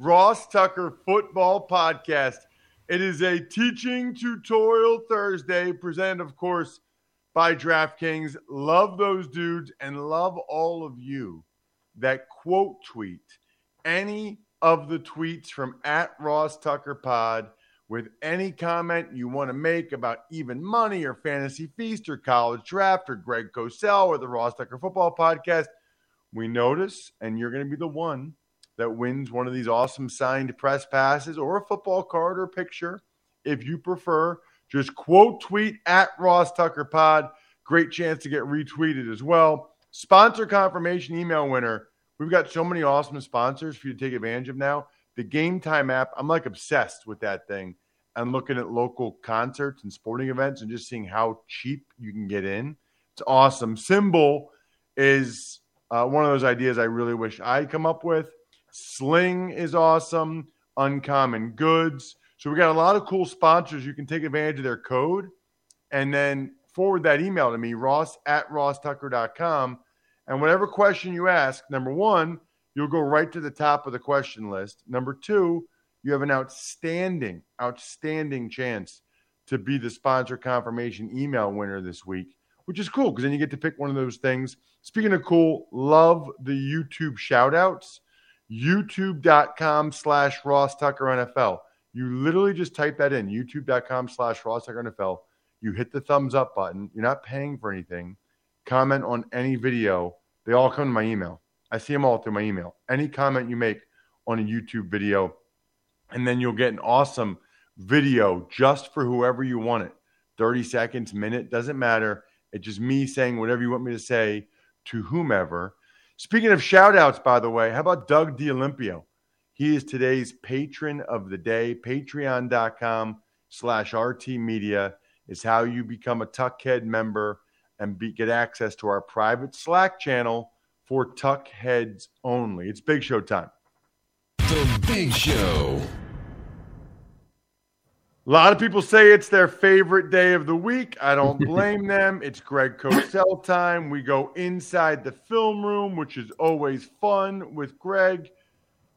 Ross Tucker Football Podcast. It is a teaching tutorial Thursday, presented, of course, by DraftKings. Love those dudes and love all of you that quote tweet any of the tweets from at Ross Tucker Pod with any comment you want to make about even money or fantasy feast or college draft or Greg Cosell or the Ross Tucker Football Podcast. We notice, and you're going to be the one that wins one of these awesome signed press passes or a football card or picture. If you prefer, just quote tweet at Ross Tucker Pod. Great chance to get retweeted as well. Sponsor confirmation email winner. We've got so many awesome sponsors for you to take advantage of now the Game Time app, I'm like obsessed with that thing and looking at local concerts and sporting events and just seeing how cheap you can get in. It's awesome. SimBull is uh, one of those ideas I really wish I'd come up with. Sling is awesome. Uncommon Goods. So we got a lot of cool sponsors. You can take advantage of their code and then forward that email to me, ross at rosstucker.com. And whatever question you ask, number one, you'll go right to the top of the question list. Number two, you have an outstanding, outstanding chance to be the sponsor confirmation email winner this week, which is cool because then you get to pick one of those things. Speaking of cool, love the YouTube shout outs. YouTube.com slash Ross Tucker NFL. You literally just type that in, youtube.com slash Ross Tucker NFL. You hit the thumbs up button. You're not paying for anything. Comment on any video. They all come to my email. I see them all through my email. Any comment you make on a YouTube video, and then you'll get an awesome video just for whoever you want it 30 seconds, minute, doesn't matter. It's just me saying whatever you want me to say to whomever. Speaking of shout outs, by the way, how about Doug D'Olimpio? He is today's patron of the day. Patreon.com slash RT Media is how you become a Tuckhead member and be, get access to our private Slack channel for tuck heads only. It's Big Show time. The Big Show. A lot of people say it's their favorite day of the week. I don't blame them. It's Greg Cosell time. We go inside the film room, which is always fun with Greg.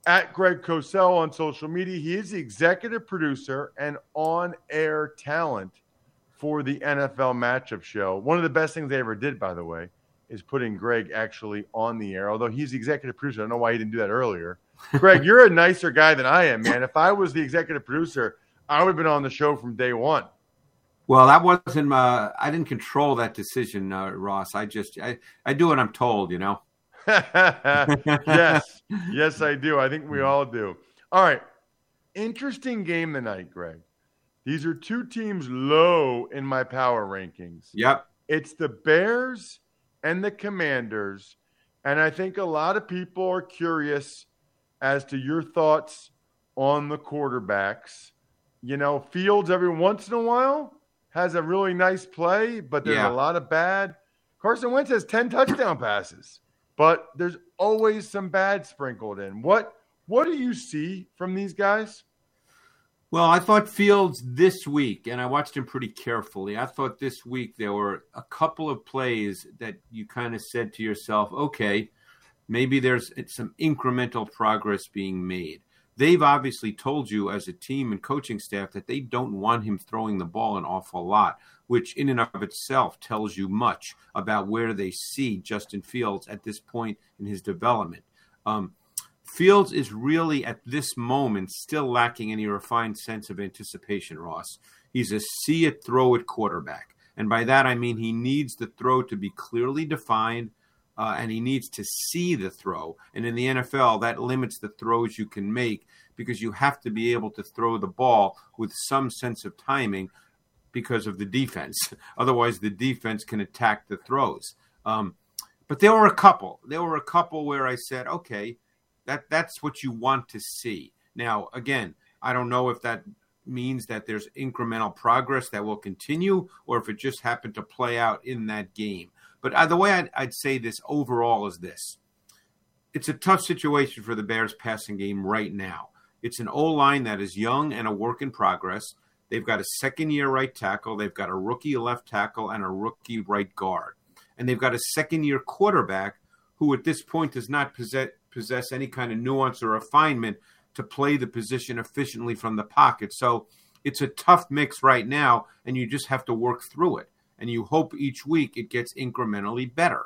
At Greg Cosell on social media, he is the executive producer and on air talent for the NFL matchup show. One of the best things they ever did, by the way is putting Greg actually on the air, although he's the executive producer. I don't know why he didn't do that earlier. Greg, you're a nicer guy than I am, man. If I was the executive producer, I would have been on the show from day one. Well, that wasn't my. I didn't control that decision, uh, Ross. I just I, I do what I'm told, you know. yes, yes, I do. I think we all do. All right, interesting game tonight, Greg. These are two teams low in my power rankings. Yep. It's the Bears and the Commanders. And I think a lot of people are curious as to your thoughts on the quarterbacks. You know, Fields every once in a while has a really nice play, but there's yeah. a lot of bad. Carson Wentz has 10 touchdown passes, but there's always some bad sprinkled in. What what do you see from these guys? Well, I thought Fields this week, and I watched him pretty carefully. I thought this week there were a couple of plays that you kind of said to yourself, okay, maybe there's some incremental progress being made. They've obviously told you as a team and coaching staff that they don't want him throwing the ball an awful lot, which in and of itself tells you much about where they see Justin Fields at this point in his development. Um, Fields is really at this moment still lacking any refined sense of anticipation, Ross. He's a see it, throw it quarterback. And by that, I mean he needs the throw to be clearly defined uh, and he needs to see the throw. And in the NFL, that limits the throws you can make because you have to be able to throw the ball with some sense of timing because of the defense. Otherwise, the defense can attack the throws. Um, but there were a couple. There were a couple where I said, okay, that that's what you want to see. Now, again, I don't know if that means that there's incremental progress that will continue or if it just happened to play out in that game. But uh, the way I'd, I'd say this overall is this it's a tough situation for the Bears passing game right now. It's an O line that is young and a work in progress. They've got a second year right tackle, they've got a rookie left tackle, and a rookie right guard. And they've got a second year quarterback who, at this point, does not possess, possess any kind of nuance or refinement to play the position efficiently from the pocket. So it's a tough mix right now, and you just have to work through it. And you hope each week it gets incrementally better.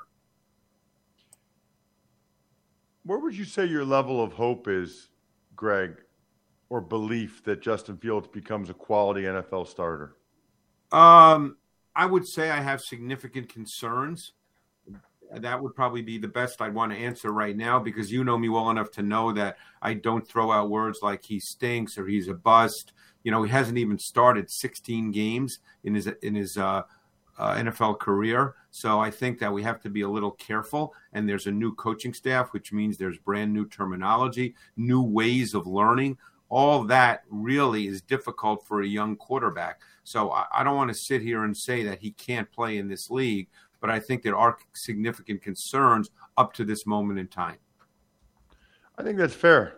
Where would you say your level of hope is, Greg, or belief that Justin Fields becomes a quality NFL starter? Um, I would say I have significant concerns that would probably be the best I'd want to answer right now because you know me well enough to know that I don't throw out words like he stinks or he's a bust. You know, he hasn't even started 16 games in his in his uh, uh, NFL career, so I think that we have to be a little careful. And there's a new coaching staff, which means there's brand new terminology, new ways of learning. All that really is difficult for a young quarterback. So I, I don't want to sit here and say that he can't play in this league but I think there are significant concerns up to this moment in time. I think that's fair.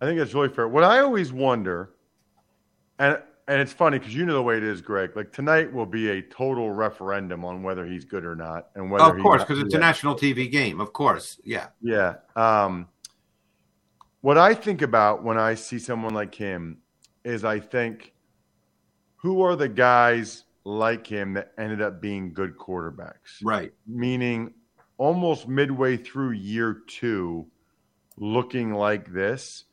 I think that's really fair. What I always wonder, and and it's funny because you know the way it is, Greg. Like tonight will be a total referendum on whether he's good or not, and whether of course because it's a national TV game. Of course, yeah, yeah. Um, what I think about when I see someone like him is I think, who are the guys like him that ended up being good quarterbacks. Right. Meaning almost midway through year two, looking like this.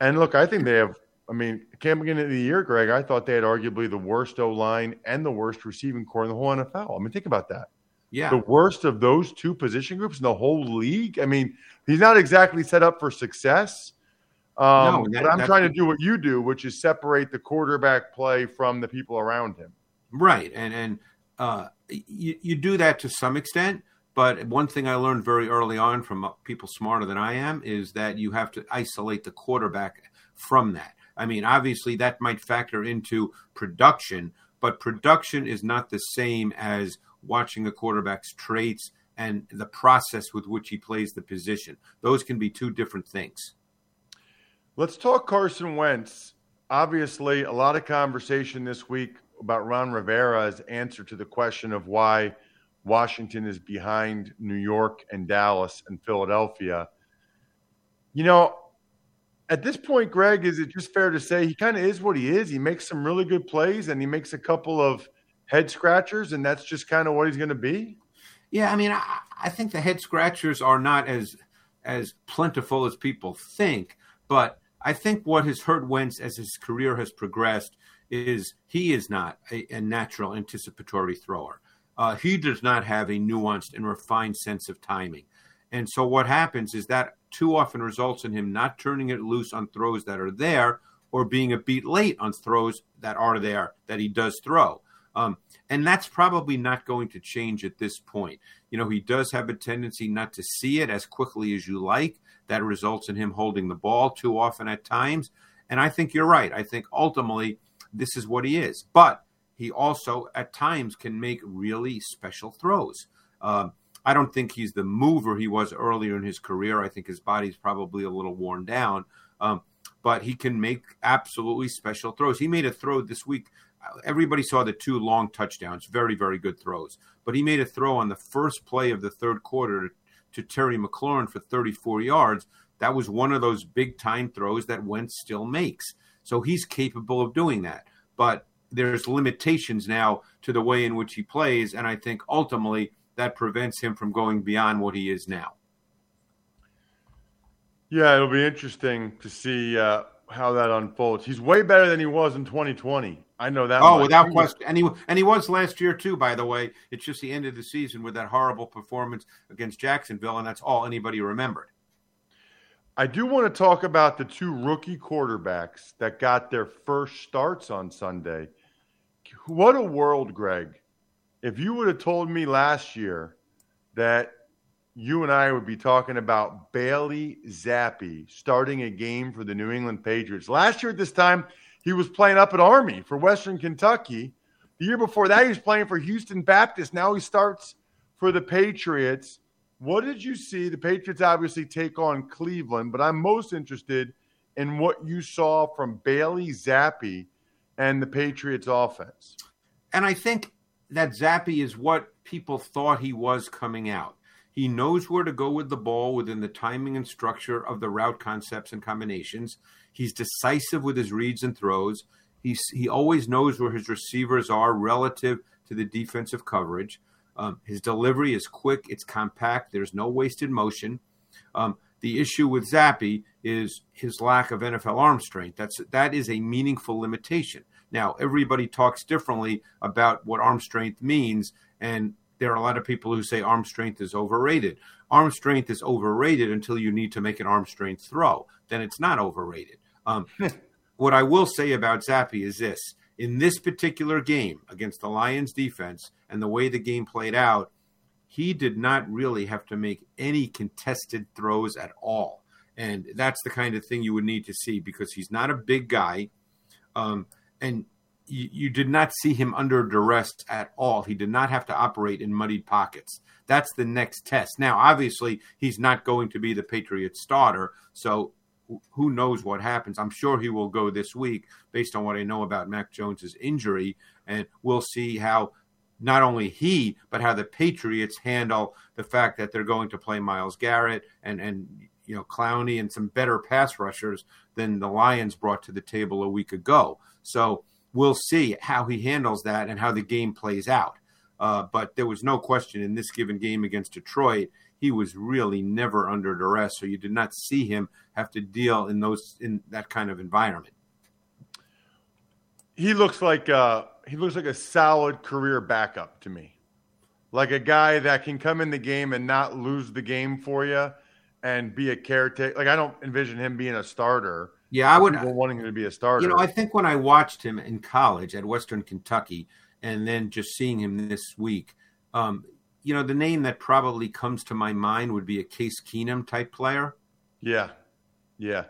And look, I think they have, I mean, beginning of the year, Greg, I thought they had arguably the worst O line and the worst receiving corps in the whole NFL. I mean, think about that. Yeah. The worst of those two position groups in the whole league. I mean, he's not exactly set up for success. Um, no, that, but I'm trying to do what you do, which is separate the quarterback play from the people around him. Right, and and uh, you you do that to some extent. But one thing I learned very early on from people smarter than I am is that you have to isolate the quarterback from that. I mean, obviously that might factor into production, but production is not the same as watching a quarterback's traits and the process with which he plays the position. Those can be two different things. Let's talk Carson Wentz. Obviously, a lot of conversation this week about Ron Rivera's answer to the question of why Washington is behind New York and Dallas and Philadelphia. You know, at this point, Greg, is it just fair to say he kind of is what he is? He makes some really good plays and he makes a couple of head scratchers, and that's just kind of what he's going to be. Yeah, I mean, I, I think the head scratchers are not as as plentiful as people think, but I think what has hurt Wentz as his career has progressed is he is not a, a natural anticipatory thrower. Uh, he does not have a nuanced and refined sense of timing. And so what happens is that too often results in him not turning it loose on throws that are there or being a beat late on throws that are there that he does throw. Um, and that's probably not going to change at this point. You know, he does have a tendency not to see it as quickly as you like. That results in him holding the ball too often at times. And I think you're right. I think ultimately this is what he is. But he also, at times, can make really special throws. Um, I don't think he's the mover he was earlier in his career. I think his body's probably a little worn down. Um, but he can make absolutely special throws. He made a throw this week. Everybody saw the two long touchdowns, very, very good throws. But he made a throw on the first play of the third quarter to Terry McLaurin for 34 yards. That was one of those big time throws that Wentz still makes. So he's capable of doing that. But there's limitations now to the way in which he plays. And I think ultimately that prevents him from going beyond what he is now. Yeah, it'll be interesting to see uh, how that unfolds. He's way better than he was in 2020. I know that. Oh, much. without question. And he and he was last year too. By the way, it's just the end of the season with that horrible performance against Jacksonville, and that's all anybody remembered. I do want to talk about the two rookie quarterbacks that got their first starts on Sunday. What a world, Greg. If you would have told me last year that you and I would be talking about Bailey Zappe starting a game for the New England Patriots. Last year at this time, he was playing up at Army for Western Kentucky. The year before that, he was playing for Houston Baptist. Now he starts for the Patriots. What did you see? The Patriots obviously take on Cleveland, but I'm most interested in what you saw from Bailey Zappe and the Patriots offense. And I think that Zappe is what people thought he was coming out. He knows where to go with the ball within the timing and structure of the route concepts and combinations. He's decisive with his reads and throws. He's, he always knows where his receivers are relative to the defensive coverage. Um, his delivery is quick, it's compact, there's no wasted motion. Um, the issue with Zappe is his lack of NFL arm strength. That's that is a meaningful limitation. Now, everybody talks differently about what arm strength means, and there are a lot of people who say arm strength is overrated. Arm strength is overrated until you need to make an arm strength throw. Then it's not overrated. Um, what I will say about Zappe is this: in this particular game against the Lions defense and the way the game played out, he did not really have to make any contested throws at all. And that's the kind of thing you would need to see because he's not a big guy. Um, and you, you, did not see him under duress at all. He did not have to operate in muddied pockets. That's the next test. Now, obviously, he's not going to be the Patriots starter. So who knows what happens. I'm sure he will go this week based on what I know about Mac Jones's injury. And we'll see how not only he, but how the Patriots handle the fact that they're going to play Myles Garrett and, and you know, Clowney and some better pass rushers than the Lions brought to the table a week ago. So we'll see how he handles that and how the game plays out. Uh, but there was no question in this given game against Detroit, he was really never under duress. So you did not see him have to deal in those in that kind of environment. He looks like uh, he looks like a solid career backup to me, like a guy that can come in the game and not lose the game for you, and be a caretaker. Like I don't envision him being a starter. Yeah, I would People wanting him to be a starter. You know, I think when I watched him in college at Western Kentucky, and then just seeing him this week, um, you know, the name that probably comes to my mind would be a Case Keenum type player. Yeah, yeah.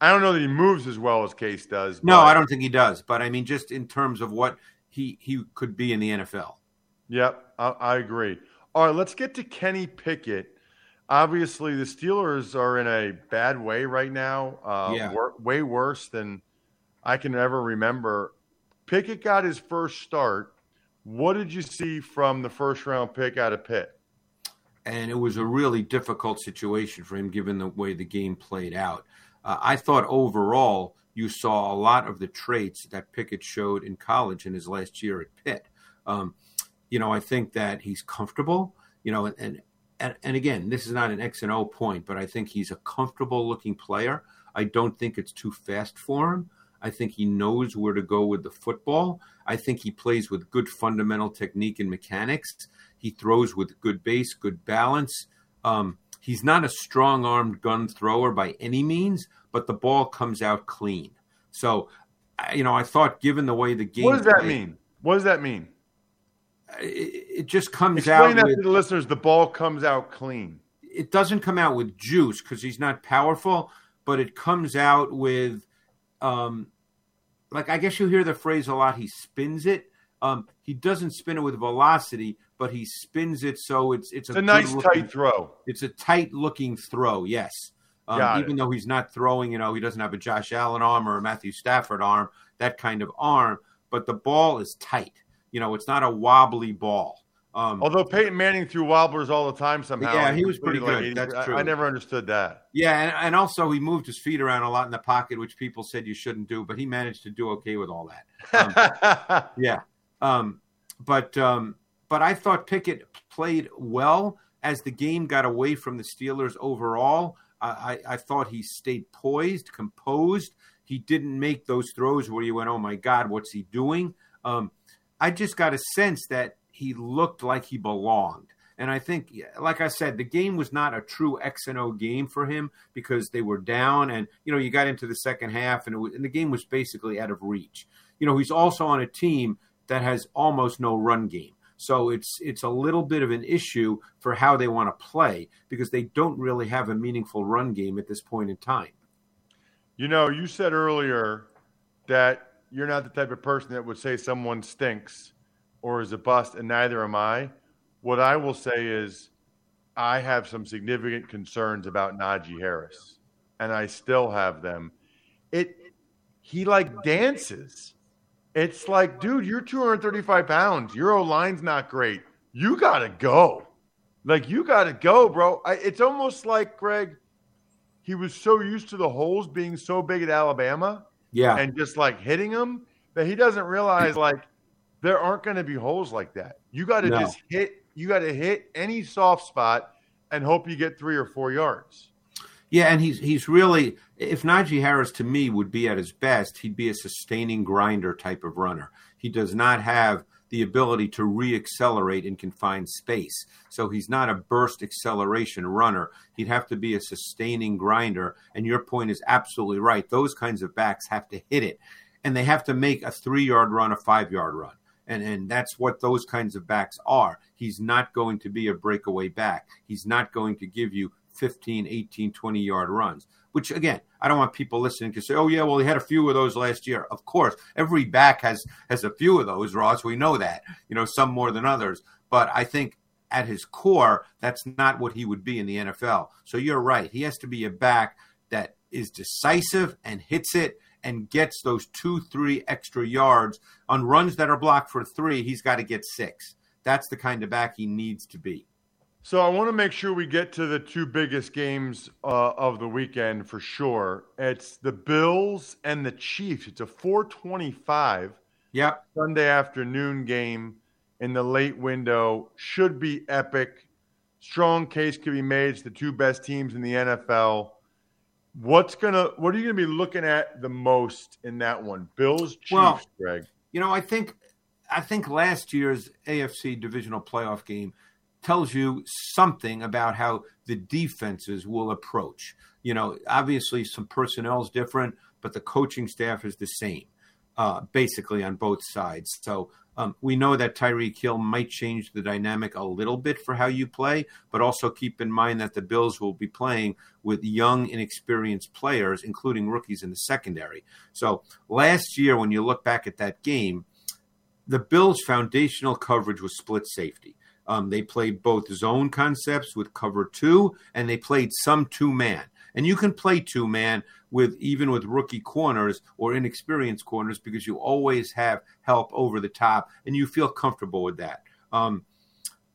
I don't know that he moves as well as Case does. No, I don't think he does. But I mean, just in terms of what he he could be in the NFL. Yep, I, I agree. All right, let's get to Kenny Pickett. Obviously, the Steelers are in a bad way right now. Uh, Yeah. wor- way worse than I can ever remember. Pickett got his first start. What did you see from the first round pick out of Pitt? and it was a really difficult situation for him given the way the game played out. Uh, I thought overall you saw a lot of the traits that Pickett showed in college in his last year at Pitt. Um, you know, I think that he's comfortable. You know, and and and again, this is not an X and O point, but I think he's a comfortable looking player. I don't think it's too fast for him. I think he knows where to go with the football. I think he plays with good fundamental technique and mechanics. He throws with good base, good balance. Um, he's not a strong armed gun thrower by any means, but the ball comes out clean. So, you know, I thought given the way the game. What does that played, mean? What does that mean? It, it just comes Explain out. that with- to the listeners. The ball comes out clean. it doesn't come out with juice because he's not powerful, but it comes out with, um, like I guess you hear the phrase a lot. He spins it. Um, he doesn't spin it with velocity, but he spins it so it's it's It's a, a nice looking- tight throw. It's a tight looking throw. Yes. Um, even it. though he's not throwing, you know, he doesn't have a Josh Allen arm or a Matthew Stafford arm, that kind of arm. But the ball is tight. You know, it's not a wobbly ball. Um, Although Peyton Manning threw wobblers all the time somehow. Yeah, he was pretty good. That's I- true. I, never understood that. Yeah, and, and also he moved his feet around a lot in the pocket, which people said you shouldn't do, but he managed to do okay with all that. Um, yeah, um, but um, but I thought Pickett played well as the game got away from the Steelers overall. I, I, I thought he stayed poised, composed. He didn't make those throws where you went, "Oh my God, what's he doing?" Um, I just got a sense that he looked like he belonged. And I think, like I said, the game was not a true X and O game for him because they were down, and you know you got into the second half, and, was, and the game was basically out of reach. You know, he's also on a team that has almost no run game, so it's it's a little bit of an issue for how they want to play because they don't really have a meaningful run game at this point in time. You know, you said earlier that you're not the type of person that would say someone stinks or is a bust, and neither am I. What I will say is, I have some significant concerns about Najee Harris, and I still have them. It, he like dances. It's like, dude, you're 235 pounds. Your O line's not great. You gotta go. Like you gotta go, bro. I, it's almost like Greg he was so used to the holes being so big at Alabama Yeah, and just like hitting them that he doesn't realize like there aren't going to be holes like that. You got to No. just hit. You got to hit any soft spot and hope you get three or four yards. Yeah, and he's he's really if Najee Harris to me would be at his best, he'd be a sustaining grinder type of runner. He does not have the ability to reaccelerate in confined space. So he's not a burst acceleration runner. He'd have to be a sustaining grinder. And your point is absolutely right. Those kinds of backs have to hit it. And they have to make a three yard run, a five yard run. And, and that's what those kinds of backs are. He's not going to be a breakaway back. He's not going to give you 15, 18, 20 yard runs, which again, I don't want people listening to say, oh, yeah, well, he had a few of those last year. Of course, every back has, has a few of those, Ross. We know that, you know, some more than others. But I think at his core, that's not what he would be in the NFL. So you're right. He has to be a back that is decisive and hits it and gets those two, three extra yards on runs that are blocked for three. He's got to get six. That's the kind of back he needs to be. So I want to make sure we get to the two biggest games uh, of the weekend for sure. It's the Bills and the Chiefs. It's a 425 Yep. Sunday afternoon game in the late window. Should be epic. Strong case could be made. It's the two best teams in the NFL. What's gonna what are you gonna be looking at the most in that one? Bills, Chiefs, Well, Greg. You know, I think I think last year's AFC divisional playoff game tells you something about how the defenses will approach. You know, obviously some personnel is different, but the coaching staff is the same, uh, basically on both sides. So um, we know that Tyreek Hill might change the dynamic a little bit for how you play, but also keep in mind that the Bills will be playing with young, inexperienced players, including rookies in the secondary. So last year, when you look back at that game, the Bills' foundational coverage was split safety. Um, they played both zone concepts with cover two, and they played some two man. And you can play two man with even with rookie corners or inexperienced corners because you always have help over the top, and you feel comfortable with that. Um,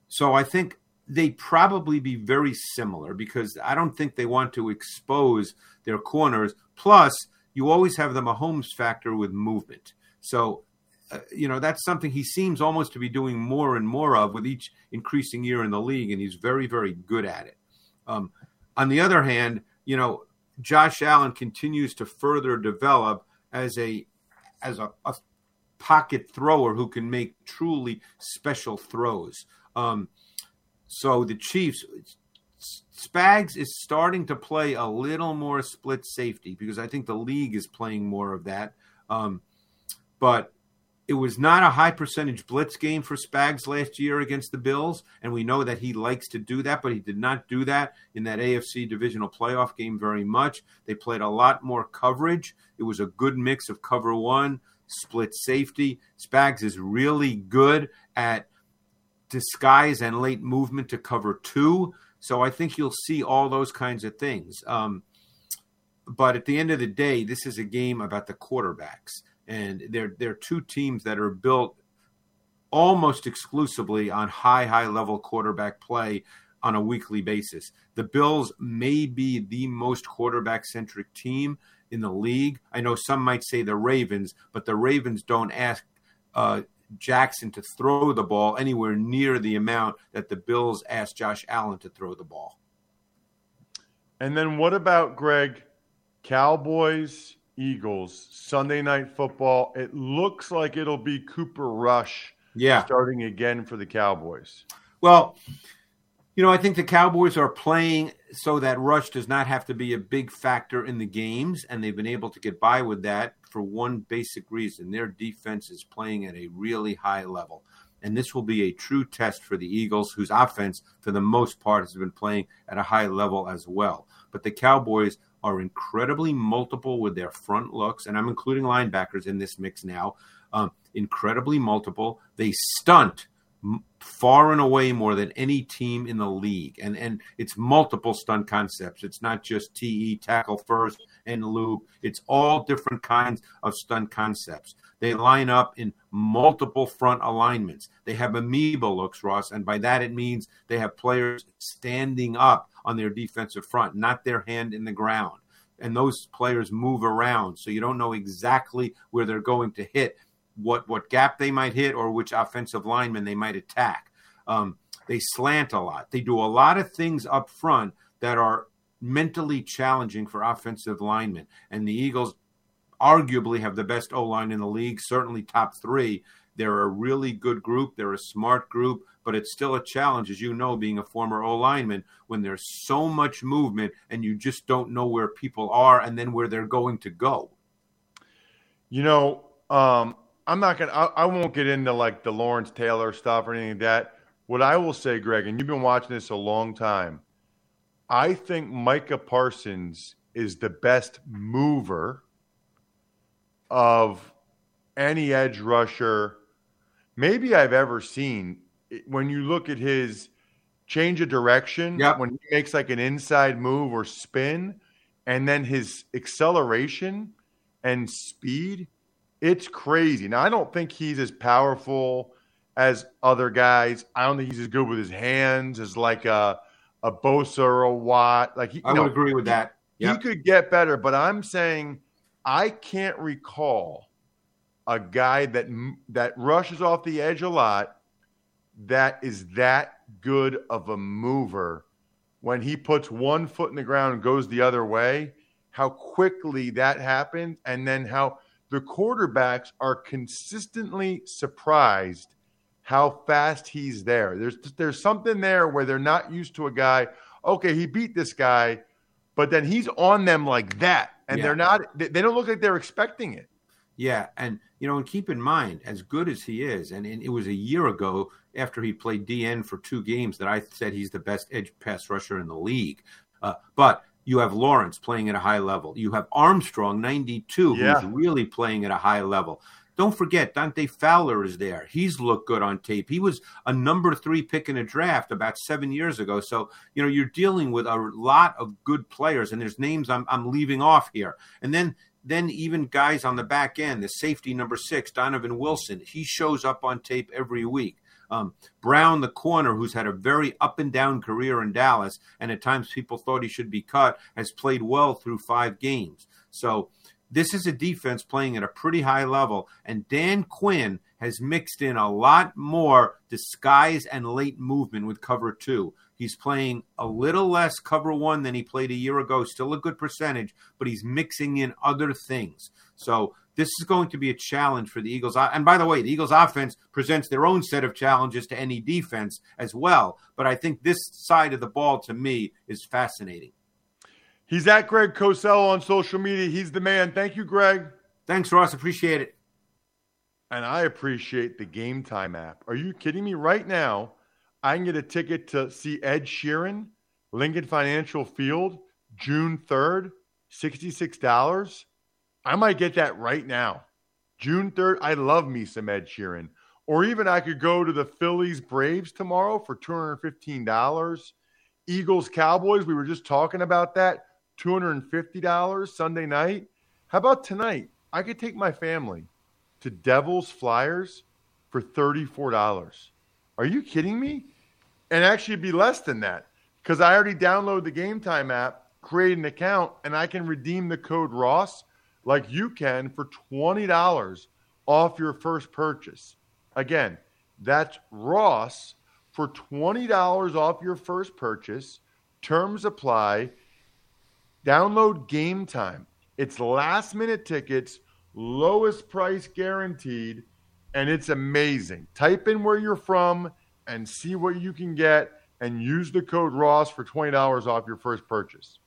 so I think they probably be very similar because I don't think they want to expose their corners. Plus, you always have the Mahomes factor with movement. So uh, you know that's something he seems almost to be doing more and more of with each increasing year in the league, and he's very, very good at it. Um, on the other hand, you know Josh Allen continues to further develop as a as a, a pocket thrower who can make truly special throws. Um, so the Chiefs, Spags is starting to play a little more split safety because I think the league is playing more of that. Um, but it was not a high percentage blitz game for Spags last year against the Bills, and we know that he likes to do that, but he did not do that in that AFC divisional playoff game very much. They played a lot more coverage. It was a good mix of cover one, split safety. Spags is really good at disguise and late movement to cover two. So I think you'll see all those kinds of things. Um, but at the end of the day, this is a game about the quarterbacks, and they're they're two teams that are built almost exclusively on high high level quarterback play on a weekly basis. The Bills may be the most quarterback centric team in the league. I know some might say the Ravens, but the Ravens don't ask uh, Jackson to throw the ball anywhere near the amount that the Bills asked Josh Allen to throw the ball. And then what about Greg? Cowboys, Eagles, Sunday night football. It looks like it'll be Cooper Rush yeah. starting again for the Cowboys. Well, you know, I think the Cowboys are playing so that Rush does not have to be a big factor in the games, and they've been able to get by with that for one basic reason. Their defense is playing at a really high level. And this will be a true test for the Eagles, whose offense, for the most part, has been playing at a high level as well. But the Cowboys are incredibly multiple with their front looks, and I'm including linebackers in this mix now. Um, incredibly multiple. They stunt far and away more than any team in the league. And and it's multiple stunt concepts. It's not just TE tackle first and loop. It's all different kinds of stunt concepts. They line up in multiple front alignments. They have amoeba looks, Ross, and by that it means they have players standing up on their defensive front, not their hand in the ground. And those players move around, so you don't know exactly where they're going to hit what what gap they might hit or which offensive lineman they might attack. Um, they slant a lot. They do a lot of things up front that are mentally challenging for offensive linemen. And the Eagles arguably have the best O line in the league, certainly top three. They're a really good group. They're a smart group, but it's still a challenge, as you know, being a former O lineman, when there's so much movement and you just don't know where people are and then where they're going to go. You know, um, I'm not gonna. I, I, won't get into like the Lawrence Taylor stuff or anything like that. What I will say, Greg, and you've been watching this a long time. I think Micah Parsons is the best mover of any edge rusher maybe I've ever seen. When you look at his change of direction, yep. when he makes like an inside move or spin, and then his acceleration and speed it's crazy. Now, I don't think he's as powerful as other guys. I don't think he's as good with his hands as like a a Bosa or a Watt. Like he, I would know, agree with that. Yep. He could get better, but I'm saying I can't recall a guy that that rushes off the edge a lot that is that good of a mover when he puts one foot in the ground and goes the other way. How quickly that happened, and then how the quarterbacks are consistently surprised how fast he's there. There's there's something there where they're not used to a guy. Okay, he beat this guy, but then he's on them like that, and yeah. they're not. They, don't look like they're expecting it. Yeah, and you know, and keep in mind, as good as he is, and, and, it was a year ago after he played DN for two games that I said he's the best edge pass rusher in the league. Uh, but you have Lawrence playing at a high level. You have Armstrong, 92, yeah. who's really playing at a high level. Don't forget, Dante Fowler is there. He's looked good on tape. He was a number three pick in a draft about seven years ago. So, you know, you're dealing with a lot of good players, and there's names I'm, I'm leaving off here. And then then even guys on the back end, the safety number six, Donovan Wilson, he shows up on tape every week. Um, Brown, the corner, who's had a very up and down career in Dallas, and at times people thought he should be cut, has played well through five games. So this is a defense playing at a pretty high level, and Dan Quinn has mixed in a lot more disguise and late movement with cover two. He's playing a little less cover one than he played a year ago, still a good percentage, but he's mixing in other things. So this is going to be a challenge for the Eagles. And by the way, the Eagles offense presents their own set of challenges to any defense as well. But I think this side of the ball to me is fascinating. He's at Greg Cosell on social media. He's the man. Thank you, Greg. Thanks, Ross. Appreciate it. And I appreciate the Game Time app. Are you kidding me? Right now, I can get a ticket to see Ed Sheeran, Lincoln Financial Field, June 3rd, $66. I might get that right now. June 3rd, I love me some Ed Sheeran. Or even I could go to the Phillies Braves tomorrow for $215. Eagles Cowboys, we were just talking about that. $250 Sunday night. How about tonight? I could take my family to Devil's Flyers for $34. Are you kidding me? And actually be less than that because I already downloaded the Game Time app, create an account, and I can redeem the code Ross like you can for $20 off your first purchase. Again, that's Ross for $20 off your first purchase. Terms apply. Download Game Time. It's last minute tickets, lowest price guaranteed, and it's amazing. Type in where you're from and see what you can get and use the code Ross for $20 off your first purchase.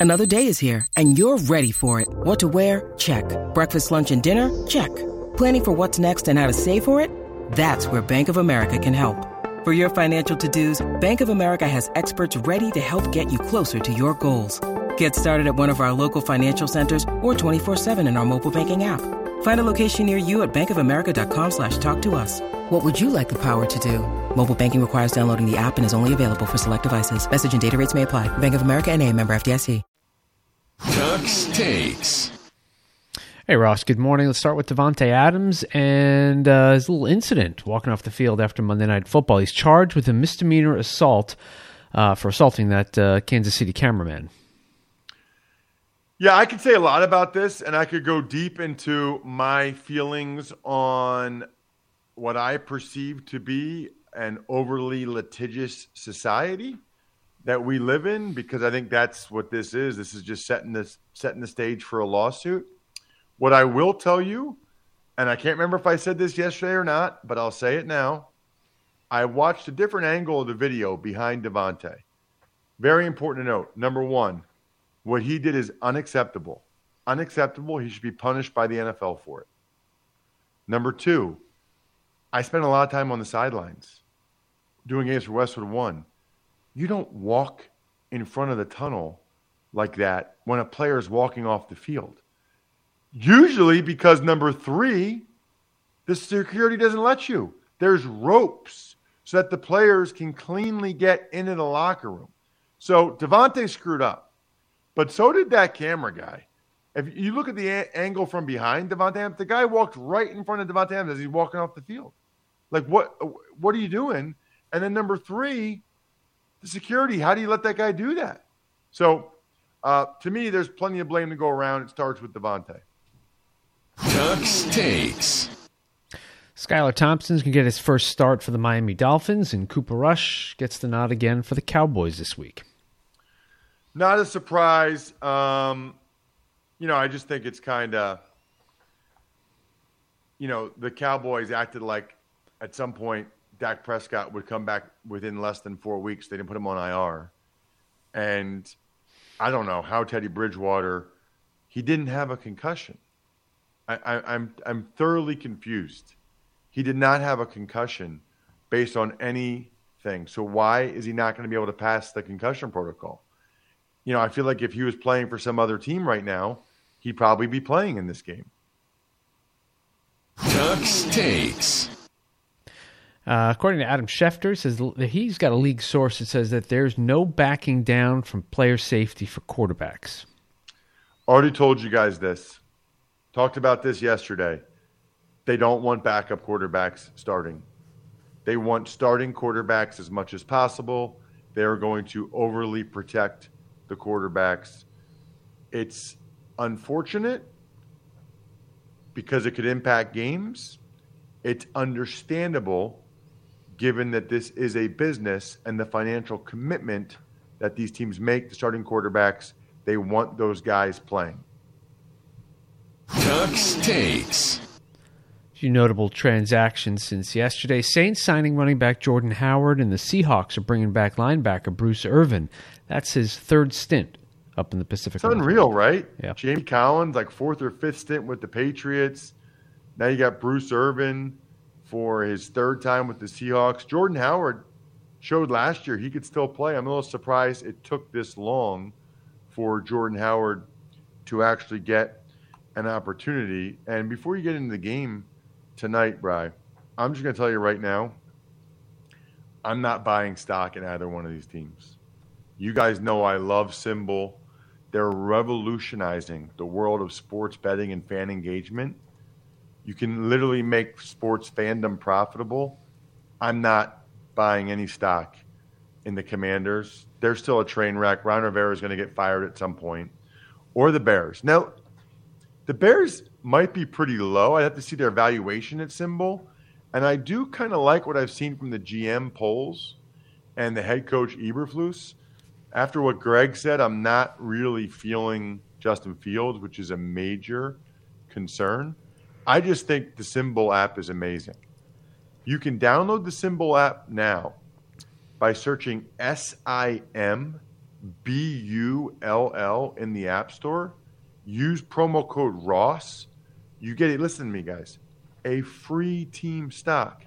Another day is here, and you're ready for it. What to wear? Check. Breakfast, lunch, and dinner? Check. Planning for what's next and how to save for it? That's where Bank of America can help. For your financial to dos, Bank of America has experts ready to help get you closer to your goals. Get started at one of our local financial centers or 24-7 in our mobile banking app. Find a location near you at bankofamerica.com slash talk to us. What would you like the power to do? Mobile banking requires downloading the app and is only available for select devices. Message and data rates may apply. Bank of America and a member FDIC. Ducks takes. Hey, Ross, good morning. Let's start with Davante Adams and uh, his little incident walking off the field after Monday Night Football. He's charged with a misdemeanor assault uh, for assaulting that uh, Kansas City cameraman. Yeah, I could say a lot about this, and I could go deep into my feelings on what I perceive to be an overly litigious society that we live in, because I think that's what this is. This is just setting this setting the stage for a lawsuit. What I will tell you, and I can't remember if I said this yesterday or not, but I'll say it now. I watched a different angle of the video behind Davante. Very important to note. Number one, what he did is unacceptable. Unacceptable. He should be punished by the NFL for it. Number two, I spent a lot of time on the sidelines doing games for Westwood One. You don't walk in front of the tunnel like that when a player is walking off the field. Usually because number three, the security doesn't let you. There's ropes so that the players can cleanly get into the locker room. So Davante screwed up, but so did that camera guy. If you look at the a- angle from behind Davante Adams, the guy walked right in front of Davante Adams as he's walking off the field. Like what? What are you doing? And then number three, the security. How do you let that guy do that? So, uh, to me, there's plenty of blame to go around. It starts with Davante. Ducks takes. Skylar Thompson can get his first start for the Miami Dolphins, and Cooper Rush gets the nod again for the Cowboys this week. Not a surprise. Um, you know, I just think it's kind of, you know, the Cowboys acted like at some point Dak Prescott would come back within less than four weeks. They didn't put him on IR. And I don't know how Teddy Bridgewater, he didn't have a concussion. I, I'm I'm thoroughly confused. He did not have a concussion based on anything. So why is he not going to be able to pass the concussion protocol? You know, I feel like if he was playing for some other team right now, he'd probably be playing in this game. Ducks takes. Uh, according to Adam Schefter, says that he's got a league source that says that there's no backing down from player safety for quarterbacks. Already told you guys this. Talked about this yesterday. They don't want backup quarterbacks starting. They want starting quarterbacks as much as possible. They are going to overly protect the quarterbacks. It's unfortunate because it could impact games. It's understandable given that this is a business and the financial commitment that these teams make to starting quarterbacks. They want those guys playing. Ducks takes. Few notable transactions since yesterday. Saints signing running back Jordan Howard, and the Seahawks are bringing back linebacker Bruce Irvin. That's his third stint up in the Pacific. It's unreal, right? Yeah. Jamie Collins, like fourth or fifth stint with the Patriots. Now you got Bruce Irvin for his third time with the Seahawks. Jordan Howard showed last year he could still play. I'm a little surprised it took this long for Jordan Howard to actually get an opportunity. And before you get into the game tonight, Bry, I'm just going to tell you right now, I'm not buying stock in either one of these teams. You guys know I love SimBull. they're revolutionizing the world of sports betting and fan engagement. You can literally make sports fandom profitable. I'm not buying any stock in the Commanders. They're still a train wreck. Ron Rivera is going to get fired at some point, or the Bears. Now, the Bears might be pretty low. I have to see their valuation at SimBull, and I do kind of like what I've seen from the GM Poles and the head coach Eberflus. After what Greg said, I'm not really feeling Justin Fields, which is a major concern. I just think the SimBull app is amazing. You can download the Symbol app now by searching S I M B U L L in the App Store. Use promo code Ross. You get it. Listen to me, guys. A free team stock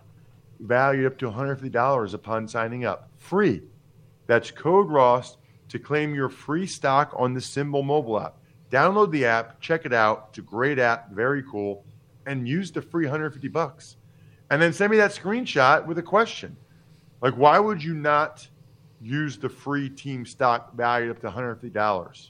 valued up to $150 upon signing up. Free. That's code Ross to claim your free stock on the SimBull mobile app. Download the app, check it out. It's a great app, very cool, and use the free 150 bucks. And then send me that screenshot with a question. Like, why would you not use the free team stock valued up to $150?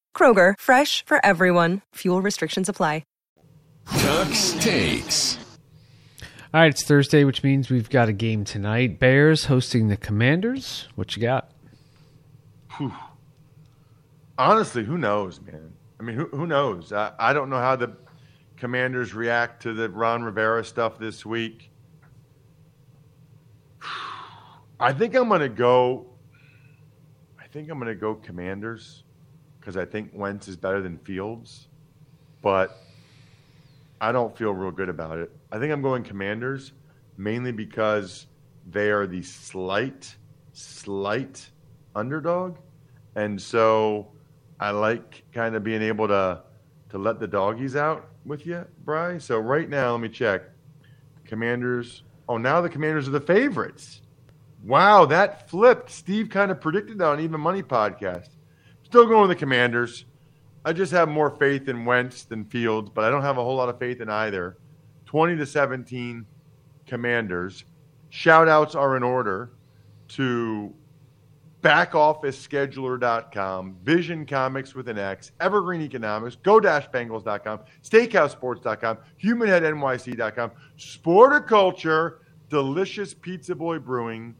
Kroger, fresh for everyone. Fuel restrictions apply. Tux Takes. All right, it's Thursday, which means we've got a game tonight. Bears hosting the Commanders. What you got? Honestly, who knows, man? I mean, who, who knows? I, I don't know how the commanders react to the Ron Rivera stuff this week. I think I'm going to go. I think I'm going to go Commanders because I think Wentz is better than Fields, but I don't feel real good about it. I think I'm going Commanders mainly because they are the slight, slight underdog, and so I like kind of being able to to let the doggies out with you, Bry. So right now, let me check. Commanders. Oh, now the Commanders are the favorites. Wow, that flipped. Steve kind of predicted that on Even Money podcast. Still going the Commanders. I just have more faith in Wentz than Fields, but I don't have a whole lot of faith in either. 20 to 17 Commanders. Shout outs are in order to backofficescheduler.com, Vision Comics with an X, Evergreen Economics, go-bengals.com, steakhousesports.com, humanheadnyc.com, Sporticulture, Delicious Pizza Boy Brewing,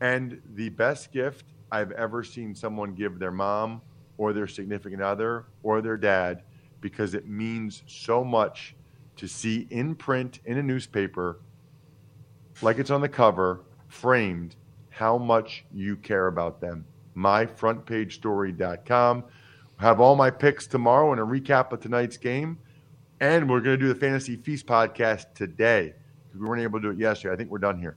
and the best gift I've ever seen someone give their mom or their significant other or their dad because it means so much to see in print in a newspaper, like it's on the cover, framed, how much you care about them. MyFrontPageStory.com. Have all my picks tomorrow and a recap of tonight's game. And we're going to do the Fantasy Feast podcast today. because We weren't able to do it yesterday. I think we're done here.